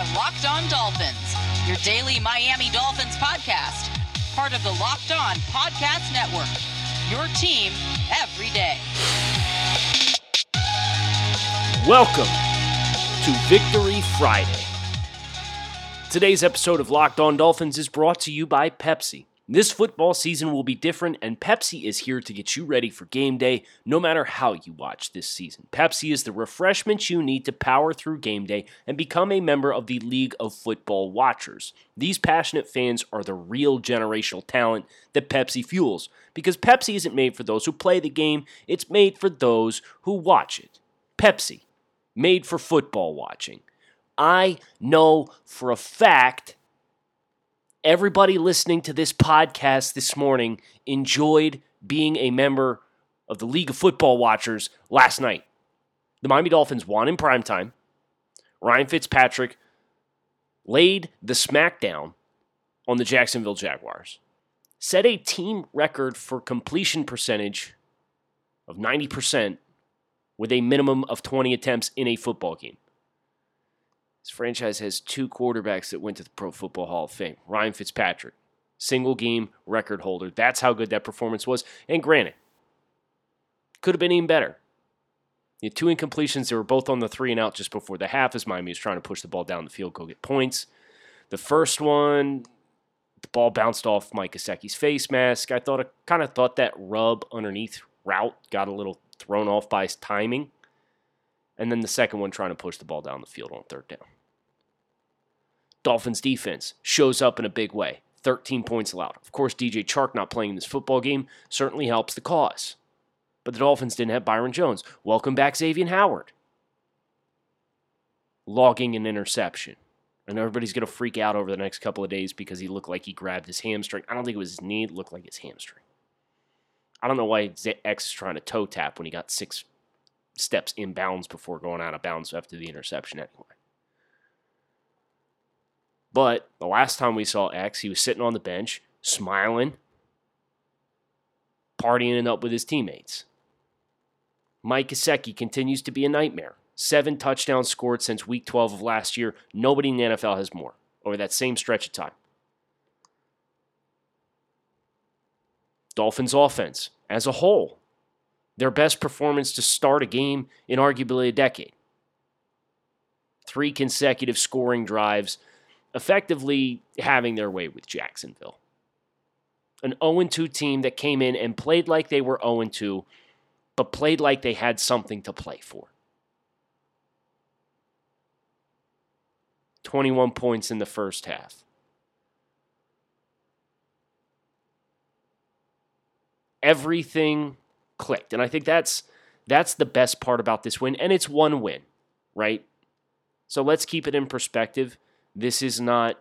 are Locked On Dolphins, your daily Miami Dolphins podcast, part of the Locked On Podcast Network. Your team every day. Welcome to Victory Friday. Today's episode of Locked On Dolphins is brought to you by Pepsi. This football season will be different, and Pepsi is here to get you ready for game day no matter how you watch this season. Pepsi is the refreshment you need to power through game day and become a member of the League of Football Watchers. These passionate fans are the real generational talent that Pepsi fuels because Pepsi isn't made for those who play the game, it's made for those who watch it. Pepsi, made for football watching. I know for a fact everybody listening to this podcast this morning enjoyed being a member of the League of Football Watchers last night. The Miami Dolphins won in primetime. Ryan Fitzpatrick laid the smackdown on the Jacksonville Jaguars, set a team record for completion percentage of 90% with a minimum of 20 attempts in a football game. This franchise has two quarterbacks that went to the Pro Football Hall of Fame Ryan Fitzpatrick, single game record holder. That's how good that performance was. And granted, could have been even better. You had two incompletions. They were both on the three and out just before the half as Miami was trying to push the ball down the field, go get points. The first one, the ball bounced off Mike Gesicki's face mask. I thought I kind of thought that rub underneath route got a little thrown off by his timing and then the second one trying to push the ball down the field on third down. Dolphins defense shows up in a big way. 13 points allowed. Of course, DJ Chark not playing this football game certainly helps the cause. But the Dolphins didn't have Byron Jones. Welcome back, Xavier Howard. Logging an interception. And everybody's going to freak out over the next couple of days because he looked like he grabbed his hamstring. I don't think it was his knee, it looked like his hamstring. I don't know why X is trying to toe tap when he got six steps in bounds before going out of bounds after the interception anyway. But the last time we saw X, he was sitting on the bench, smiling, partying it up with his teammates. Mike Gesicki continues to be a nightmare. Seven touchdowns scored since week 12 of last year. Nobody in the NFL has more over that same stretch of time. Dolphins offense as a whole their best performance to start a game in arguably a decade. Three consecutive scoring drives, effectively having their way with Jacksonville. An 0 2 team that came in and played like they were 0 2, but played like they had something to play for. 21 points in the first half. Everything clicked. And I think that's that's the best part about this win. And it's one win, right? So let's keep it in perspective. This is not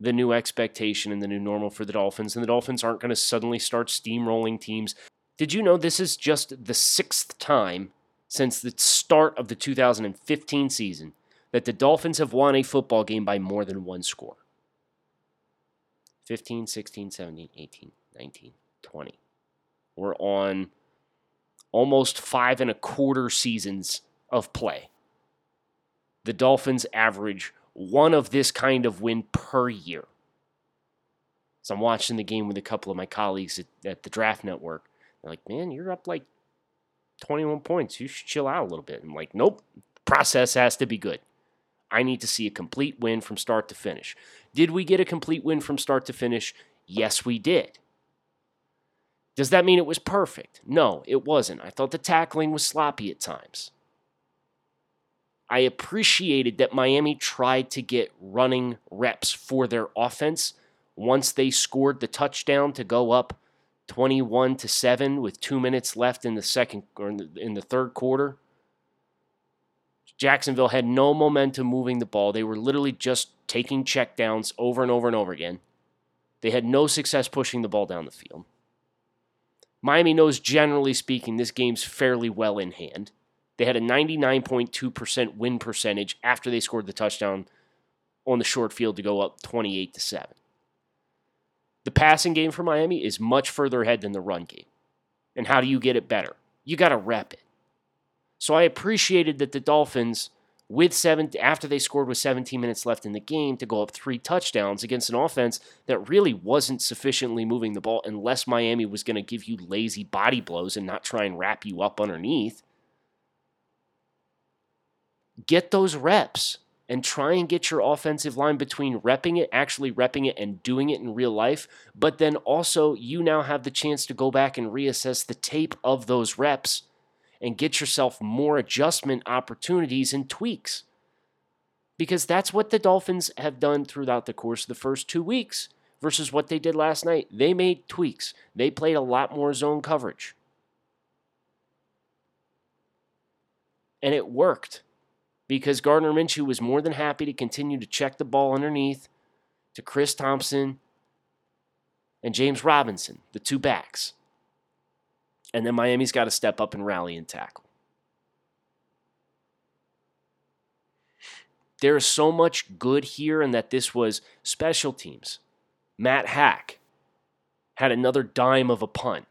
the new expectation and the new normal for the Dolphins, and the Dolphins aren't going to suddenly start steamrolling teams. Did you know this is just the sixth time since the start of the 2015 season that the Dolphins have won a football game by more than one score? 15, 16, 17, 18, 19, 20. We're on almost five and a quarter seasons of play. The Dolphins average one of this kind of win per year. So I'm watching the game with a couple of my colleagues at, at the Draft Network. They're like, man, you're up like 21 points. You should chill out a little bit. I'm like, nope, process has to be good. I need to see a complete win from start to finish. Did we get a complete win from start to finish? Yes, we did. Does that mean it was perfect? No, it wasn't. I thought the tackling was sloppy at times. I appreciated that Miami tried to get running reps for their offense once they scored the touchdown to go up 21 to 7 with 2 minutes left in the second or in the, in the third quarter. Jacksonville had no momentum moving the ball. They were literally just taking checkdowns over and over and over again. They had no success pushing the ball down the field. Miami knows, generally speaking, this game's fairly well in hand. They had a 99.2% win percentage after they scored the touchdown on the short field to go up 28 to 7. The passing game for Miami is much further ahead than the run game. And how do you get it better? You got to rep it. So I appreciated that the Dolphins with seven after they scored with 17 minutes left in the game to go up three touchdowns against an offense that really wasn't sufficiently moving the ball unless Miami was going to give you lazy body blows and not try and wrap you up underneath. Get those reps and try and get your offensive line between repping it, actually repping it, and doing it in real life. But then also, you now have the chance to go back and reassess the tape of those reps and get yourself more adjustment opportunities and tweaks. Because that's what the Dolphins have done throughout the course of the first two weeks versus what they did last night. They made tweaks, they played a lot more zone coverage. And it worked because Gardner Minshew was more than happy to continue to check the ball underneath to Chris Thompson and James Robinson, the two backs. And then Miami's got to step up and rally and tackle. There is so much good here, and that this was special teams. Matt Haack had another dime of a punt.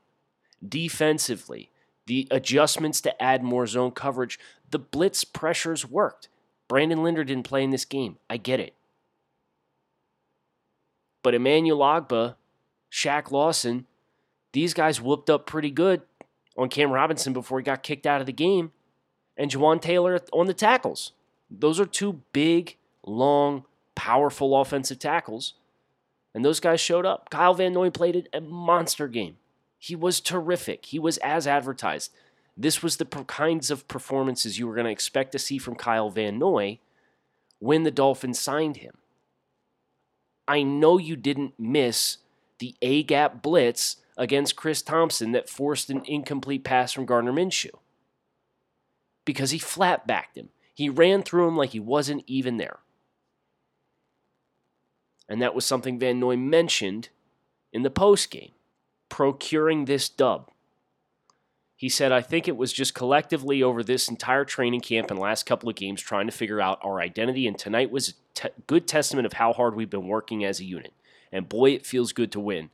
Defensively, the adjustments to add more zone coverage, the blitz pressures worked. Brandon Linder didn't play in this game. I get it. But Emmanuel Ogbah, Shaq Lawson, these guys whooped up pretty good on Cam Robinson before he got kicked out of the game, and Jawaan Taylor on the tackles. Those are two big, long, powerful offensive tackles. And those guys showed up. Kyle Van Noy played a monster game. He was terrific. He was as advertised. This was the kinds of performances you were going to expect to see from Kyle Van Noy when the Dolphins signed him. I know you didn't miss the A gap blitz against Chris Thompson that forced an incomplete pass from Gardner Minshew because he flat backed him. He ran through him like he wasn't even there. And that was something Van Noy mentioned in the post game procuring this dub. He said, I think it was just collectively over this entire training camp and last couple of games trying to figure out our identity. And tonight was a te- good testament of how hard we've been working as a unit. And boy, it feels good to win.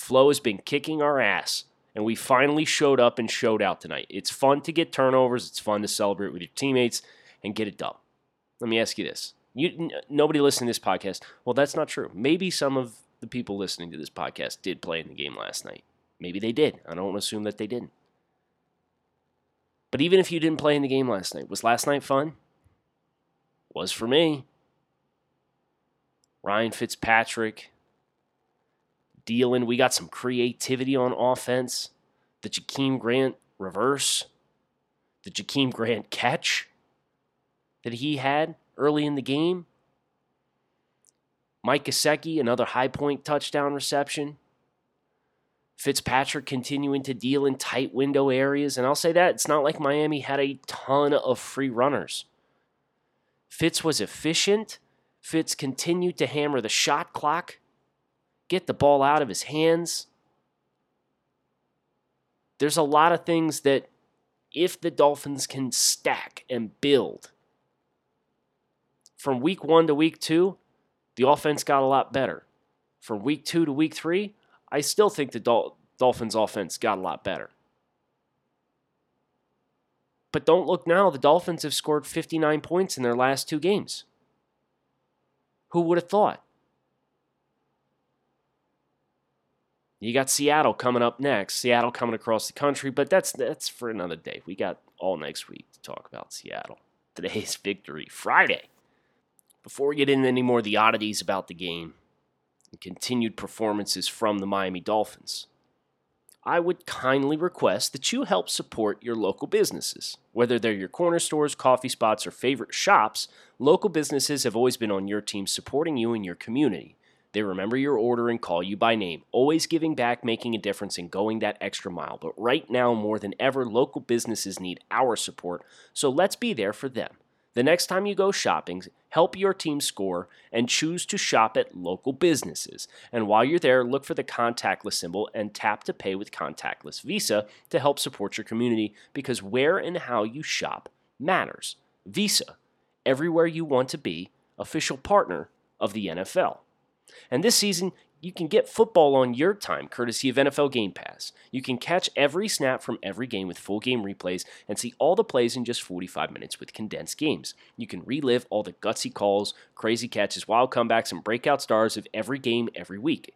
Flo has been kicking our ass, and we finally showed up and showed out tonight. It's fun to get turnovers, it's fun to celebrate with your teammates and get it done. Let me ask you this. You, n- nobody listening to this podcast. Well, that's not true. Maybe some of the people listening to this podcast did play in the game last night. Maybe they did. I don't assume that they didn't. But even if you didn't play in the game last night, was last night fun? Was for me. Ryan Fitzpatrick dealing. We got some creativity on offense. The Jakeem Grant reverse, the Jakeem Grant catch that he had early in the game. Mike Gesicki, another high point touchdown reception. Fitzpatrick continuing to deal in tight window areas. And I'll say that it's not like Miami had a ton of free runners. Fitz was efficient. Fitz continued to hammer the shot clock, get the ball out of his hands. There's a lot of things that, if the Dolphins can stack and build from week one to week two, the offense got a lot better. From week two to week three, I still think the Dol- Dolphins' offense got a lot better. But don't look now, the Dolphins have scored 59 points in their last two games. Who would have thought? You got Seattle coming up next. Seattle coming across the country, but that's that's for another day. We got all next week to talk about Seattle. Today's victory Friday. Before we get into any more of the oddities about the game and continued performances from the Miami Dolphins, I would kindly request that you help support your local businesses. Whether they're your corner stores, coffee spots, or favorite shops, local businesses have always been on your team supporting you and your community. They remember your order and call you by name, always giving back, making a difference, and going that extra mile. But right now, more than ever, local businesses need our support, so let's be there for them. The next time you go shopping, help your team score and choose to shop at local businesses. And while you're there, look for the contactless symbol and tap to pay with contactless Visa to help support your community because where and how you shop matters. Visa, everywhere you want to be, official partner of the NFL. And this season, you can get football on your time courtesy of NFL Game Pass. You can catch every snap from every game with full game replays and see all the plays in just 45 minutes with condensed games. You can relive all the gutsy calls, crazy catches, wild comebacks, and breakout stars of every game every week.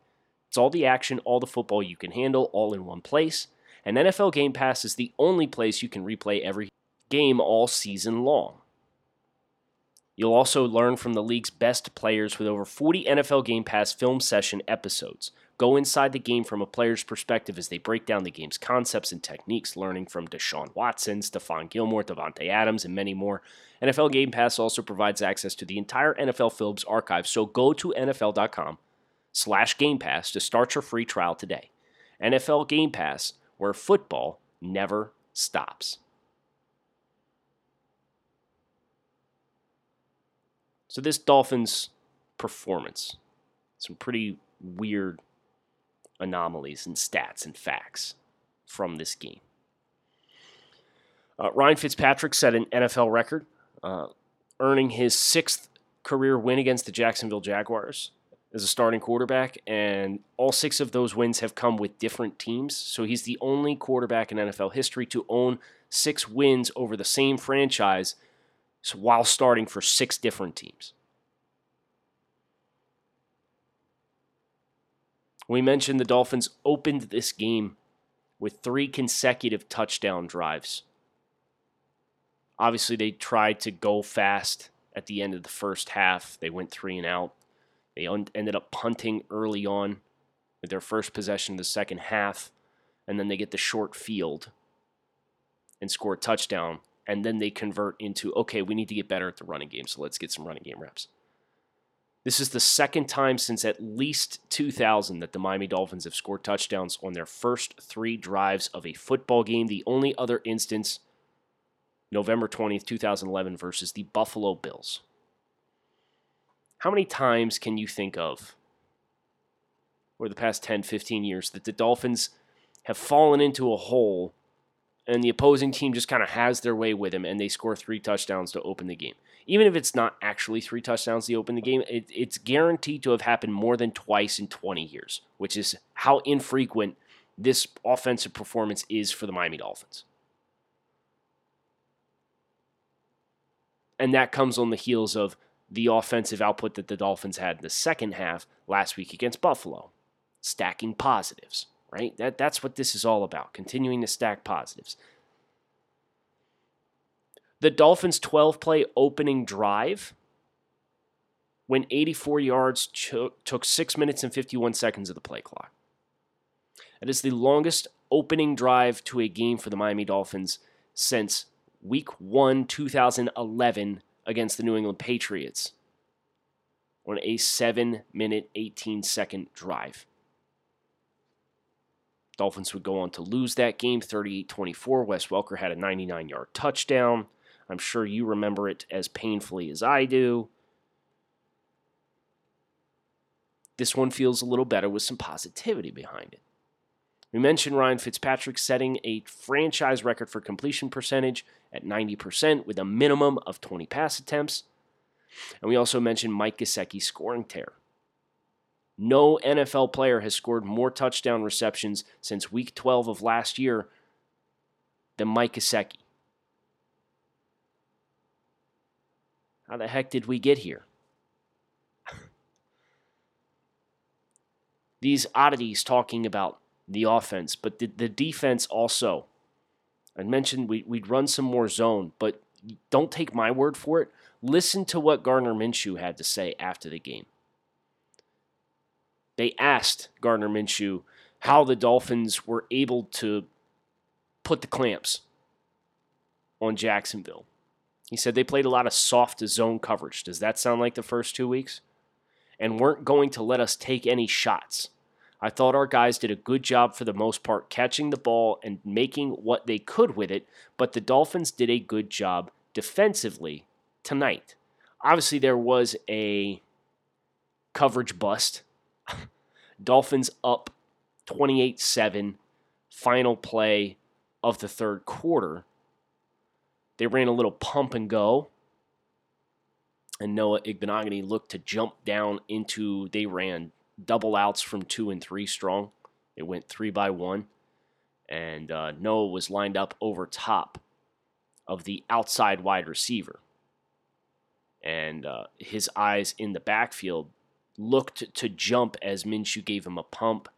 It's all the action, all the football you can handle, all in one place. And NFL Game Pass is the only place you can replay every game all season long. You'll also learn from the league's best players with over 40 NFL Game Pass film session episodes. Go inside the game from a player's perspective as they break down the game's concepts and techniques, learning from Deshaun Watson, Stephon Gilmore, Davante Adams, and many more. NFL Game Pass also provides access to the entire NFL Films archive, so go to NFL.com slash Game Pass to start your free trial today. NFL Game Pass, where football never stops. So this Dolphins performance, some pretty weird anomalies and stats and facts from this game. Uh, Ryan Fitzpatrick set an NFL record, uh, earning his sixth career win against the Jacksonville Jaguars as a starting quarterback, and all six of those wins have come with different teams. So he's the only quarterback in NFL history to own six wins over the same franchise while starting for six different teams. We mentioned the Dolphins opened this game with three consecutive touchdown drives. Obviously, they tried to go fast at the end of the first half. They went three and out. They un- ended up punting early on with their first possession of the second half, and then they get the short field and score a touchdown and then they convert into okay, we need to get better at the running game, so let's get some running game reps. This is the second time since at least 2000 that the Miami Dolphins have scored touchdowns on their first three drives of a football game. The only other instance, November 20th, 2011, versus the Buffalo Bills. How many times can you think of over the past 10, 15 years that the Dolphins have fallen into a hole and the opposing team just kind of has their way with him and they score three touchdowns to open the game. Even if it's not actually three touchdowns to open the game, it, it's guaranteed to have happened more than twice in 20 years, which is how infrequent this offensive performance is for the Miami Dolphins. And that comes on the heels of the offensive output that the Dolphins had in the second half last week against Buffalo, stacking positives right? That, that's what this is all about, continuing to stack positives. The Dolphins' 12 play opening drive went 84 yards, took 6 minutes and 51 seconds of the play clock. That is the longest opening drive to a game for the Miami Dolphins since week 1, 2011, against the New England Patriots on a 7 minute, 18 second drive. Dolphins would go on to lose that game 38 24. Wes Welker had a 99 yard touchdown. I'm sure you remember it as painfully as I do. This one feels a little better with some positivity behind it. We mentioned Ryan Fitzpatrick setting a franchise record for completion percentage at 90% with a minimum of 20 pass attempts. And we also mentioned Mike Gesicki's scoring tear. No NFL player has scored more touchdown receptions since week 12 of last year than Mike Gesicki. How the heck did we get here? These oddities talking about the offense, but the, the defense also. I mentioned we, we'd run some more zone, but don't take my word for it. Listen to what Gardner Minshew had to say after the game. They asked Gardner Minshew how the Dolphins were able to put the clamps on Jacksonville. He said they played a lot of soft zone coverage. Does that sound like the first two weeks? And weren't going to let us take any shots. I thought our guys did a good job for the most part catching the ball and making what they could with it, but the Dolphins did a good job defensively tonight. Obviously, there was a coverage bust Dolphins up 28 7, final play of the third quarter. They ran a little pump and go. And Noah Igbinoghene looked to jump down into, they ran double outs from two and three strong. It went three by one, and uh, Noah was lined up over top of the outside wide receiver. And uh, his eyes in the backfield looked to jump as Minshew gave him a pump.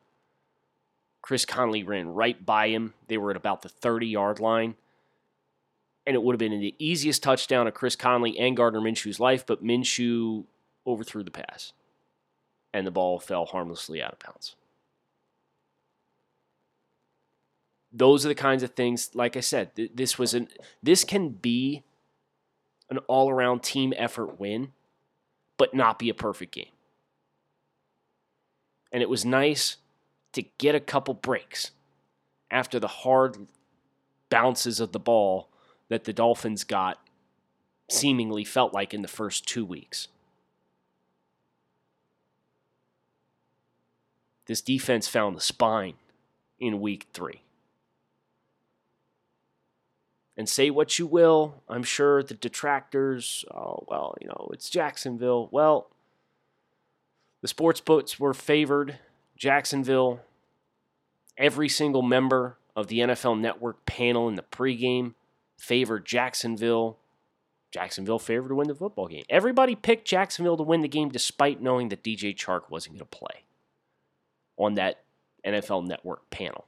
Chris Conley ran right by him. They were at about the 30 yard line. And it would have been the easiest touchdown of Chris Conley and Gardner Minshew's life, but Minshew overthrew the pass. And the ball fell harmlessly out of bounds. Those are the kinds of things, like I said, th- this was an this can be an all-around team effort win, but not be a perfect game. And it was nice to get a couple breaks after the hard bounces of the ball that the Dolphins got seemingly felt like in the first two weeks. This defense found the spine in week three. And say what you will, I'm sure the detractors, oh, well, you know, it's Jacksonville. Well, the sports books were favored. Jacksonville, every single member of the NFL Network panel in the pregame favored Jacksonville. Jacksonville favored to win the football game. Everybody picked Jacksonville to win the game despite knowing that DJ Chark wasn't going to play on that NFL Network panel.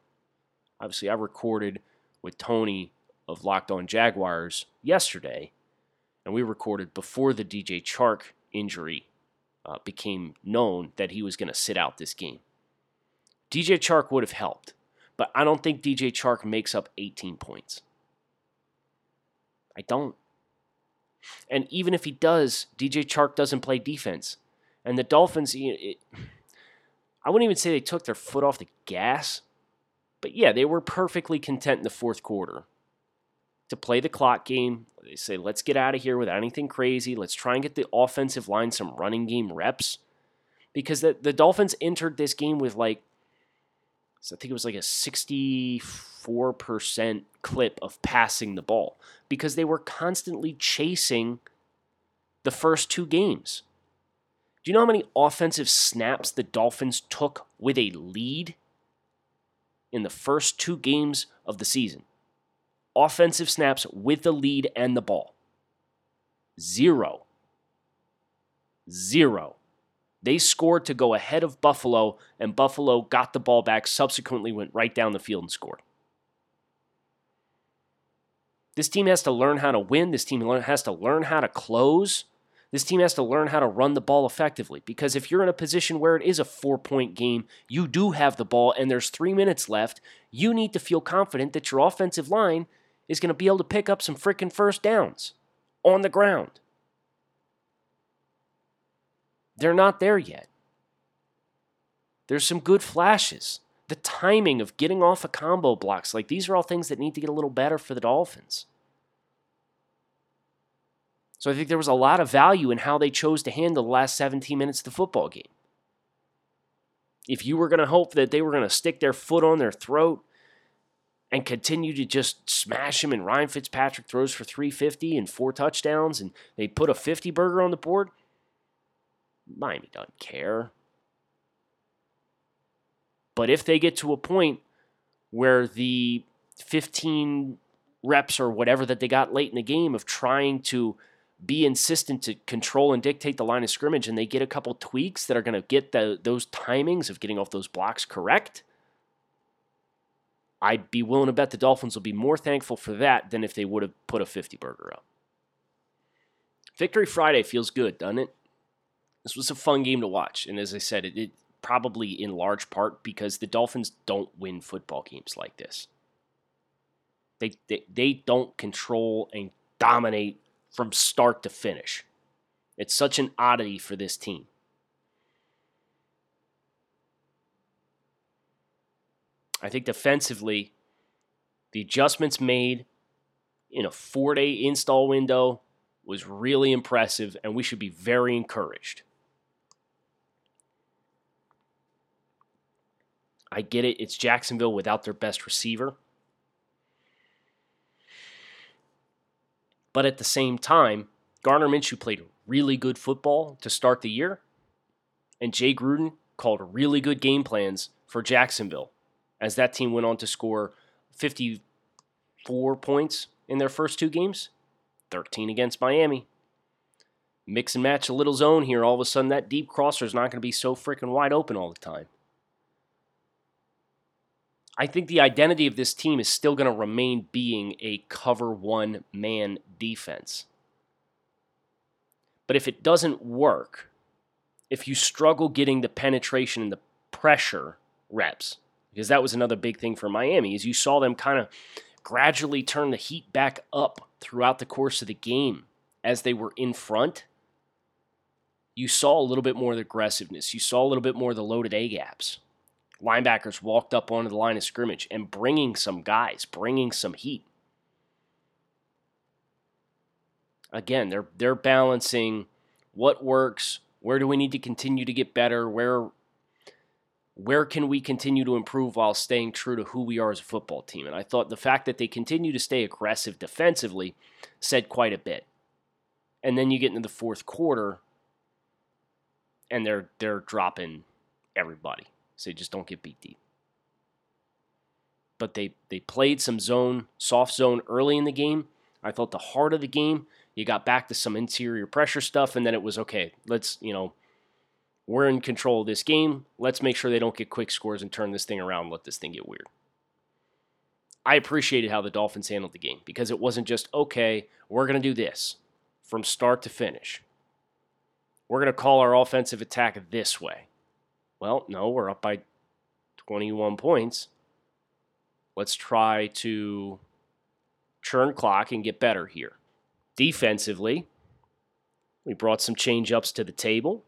Obviously, I recorded with Tony of Locked On Jaguars yesterday, and we recorded before the DJ Chark injury uh, became known that he was going to sit out this game. DJ Chark would have helped, but I don't think DJ Chark makes up 18 points. I don't. And even if he does, DJ Chark doesn't play defense. And the Dolphins, it, I wouldn't even say they took their foot off the gas, but yeah, they were perfectly content in the fourth quarter to play the clock game. They say, let's get out of here without anything crazy. Let's try and get the offensive line some running game reps. Because the, the Dolphins entered this game with like, I think it was like a 64% clip of passing the ball because they were constantly chasing the first two games. Do you know how many offensive snaps the Dolphins took with a lead in the first two games of the season? Offensive snaps with the lead and the ball. Zero. Zero. They scored to go ahead of Buffalo, and Buffalo got the ball back, subsequently went right down the field and scored. This team has to learn how to win. This team has to learn how to close. This team has to learn how to run the ball effectively because if you're in a position where it is a four point game, you do have the ball and there's three minutes left, you need to feel confident that your offensive line is going to be able to pick up some freaking first downs on the ground. They're not there yet. There's some good flashes. The timing of getting off of combo blocks, like these are all things that need to get a little better for the Dolphins. So I think there was a lot of value in how they chose to handle the last 17 minutes of the football game. If you were going to hope that they were going to stick their foot on their throat and continue to just smash him. And Ryan Fitzpatrick throws for 350 and four touchdowns, and they put a 50 burger on the board. Miami doesn't care. But if they get to a point where the 15 reps or whatever that they got late in the game of trying to be insistent to control and dictate the line of scrimmage and they get a couple tweaks that are going to get the, those timings of getting off those blocks correct, I'd be willing to bet the Dolphins will be more thankful for that than if they would have put a 50 burger up. Victory Friday feels good, doesn't it? This was a fun game to watch. And as I said, it, it probably in large part because the Dolphins don't win football games like this. They, they, they don't control and dominate from start to finish. It's such an oddity for this team. I think defensively, the adjustments made in a four day install window was really impressive, and we should be very encouraged. I get it, it's Jacksonville without their best receiver. But at the same time, Gardner Minshew played really good football to start the year, and Jay Gruden called really good game plans for Jacksonville as that team went on to score 54 points in their first two games, 13 against Miami. Mix and match a little zone here. All of a sudden, that deep crosser is not going to be so freaking wide open all the time. I think the identity of this team is still going to remain being a cover one man defense. But if it doesn't work, if you struggle getting the penetration and the pressure reps, because that was another big thing for Miami, is you saw them kind of gradually turn the heat back up throughout the course of the game as they were in front. You saw a little bit more of the aggressiveness. You saw a little bit more of the loaded A gaps linebackers walked up onto the line of scrimmage and bringing some guys, bringing some heat. Again, they're they're balancing what works, where do we need to continue to get better, where where can we continue to improve while staying true to who we are as a football team? And I thought the fact that they continue to stay aggressive defensively said quite a bit. And then you get into the fourth quarter and they're they're dropping everybody so you just don't get beat deep. But they, they played some zone, soft zone early in the game. I thought the heart of the game, you got back to some interior pressure stuff, and then it was okay, let's, you know, we're in control of this game. Let's make sure they don't get quick scores and turn this thing around, let this thing get weird. I appreciated how the Dolphins handled the game because it wasn't just, okay, we're going to do this from start to finish. We're going to call our offensive attack this way. Well, no, we're up by 21 points. Let's try to churn clock and get better here. Defensively, we brought some change ups to the table.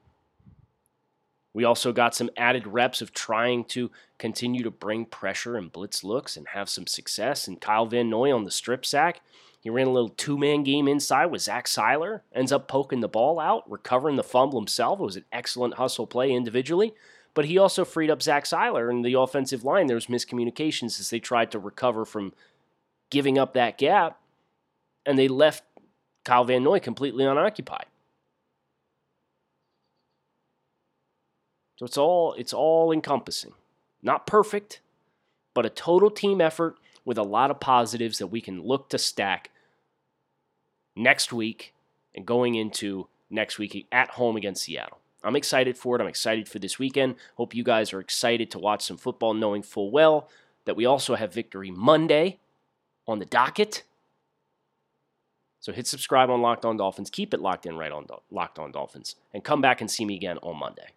We also got some added reps of trying to continue to bring pressure and blitz looks and have some success. And Kyle Van Noy on the strip sack, he ran a little two man game inside with Zach Sieler, ends up poking the ball out, recovering the fumble himself. It was an excellent hustle play individually. But he also freed up Zach Sieler and the offensive line. There was miscommunications as they tried to recover from giving up that gap, and they left Kyle Van Noy completely unoccupied. So it's all it's all encompassing. Not perfect, but a total team effort with a lot of positives that we can look to stack next week and going into next week at home against Seattle. I'm excited for it. I'm excited for this weekend. Hope you guys are excited to watch some football, knowing full well that we also have Victory Monday on the docket. So hit subscribe on Locked On Dolphins. Keep it locked in right on Locked On Dolphins. And come back and see me again on Monday.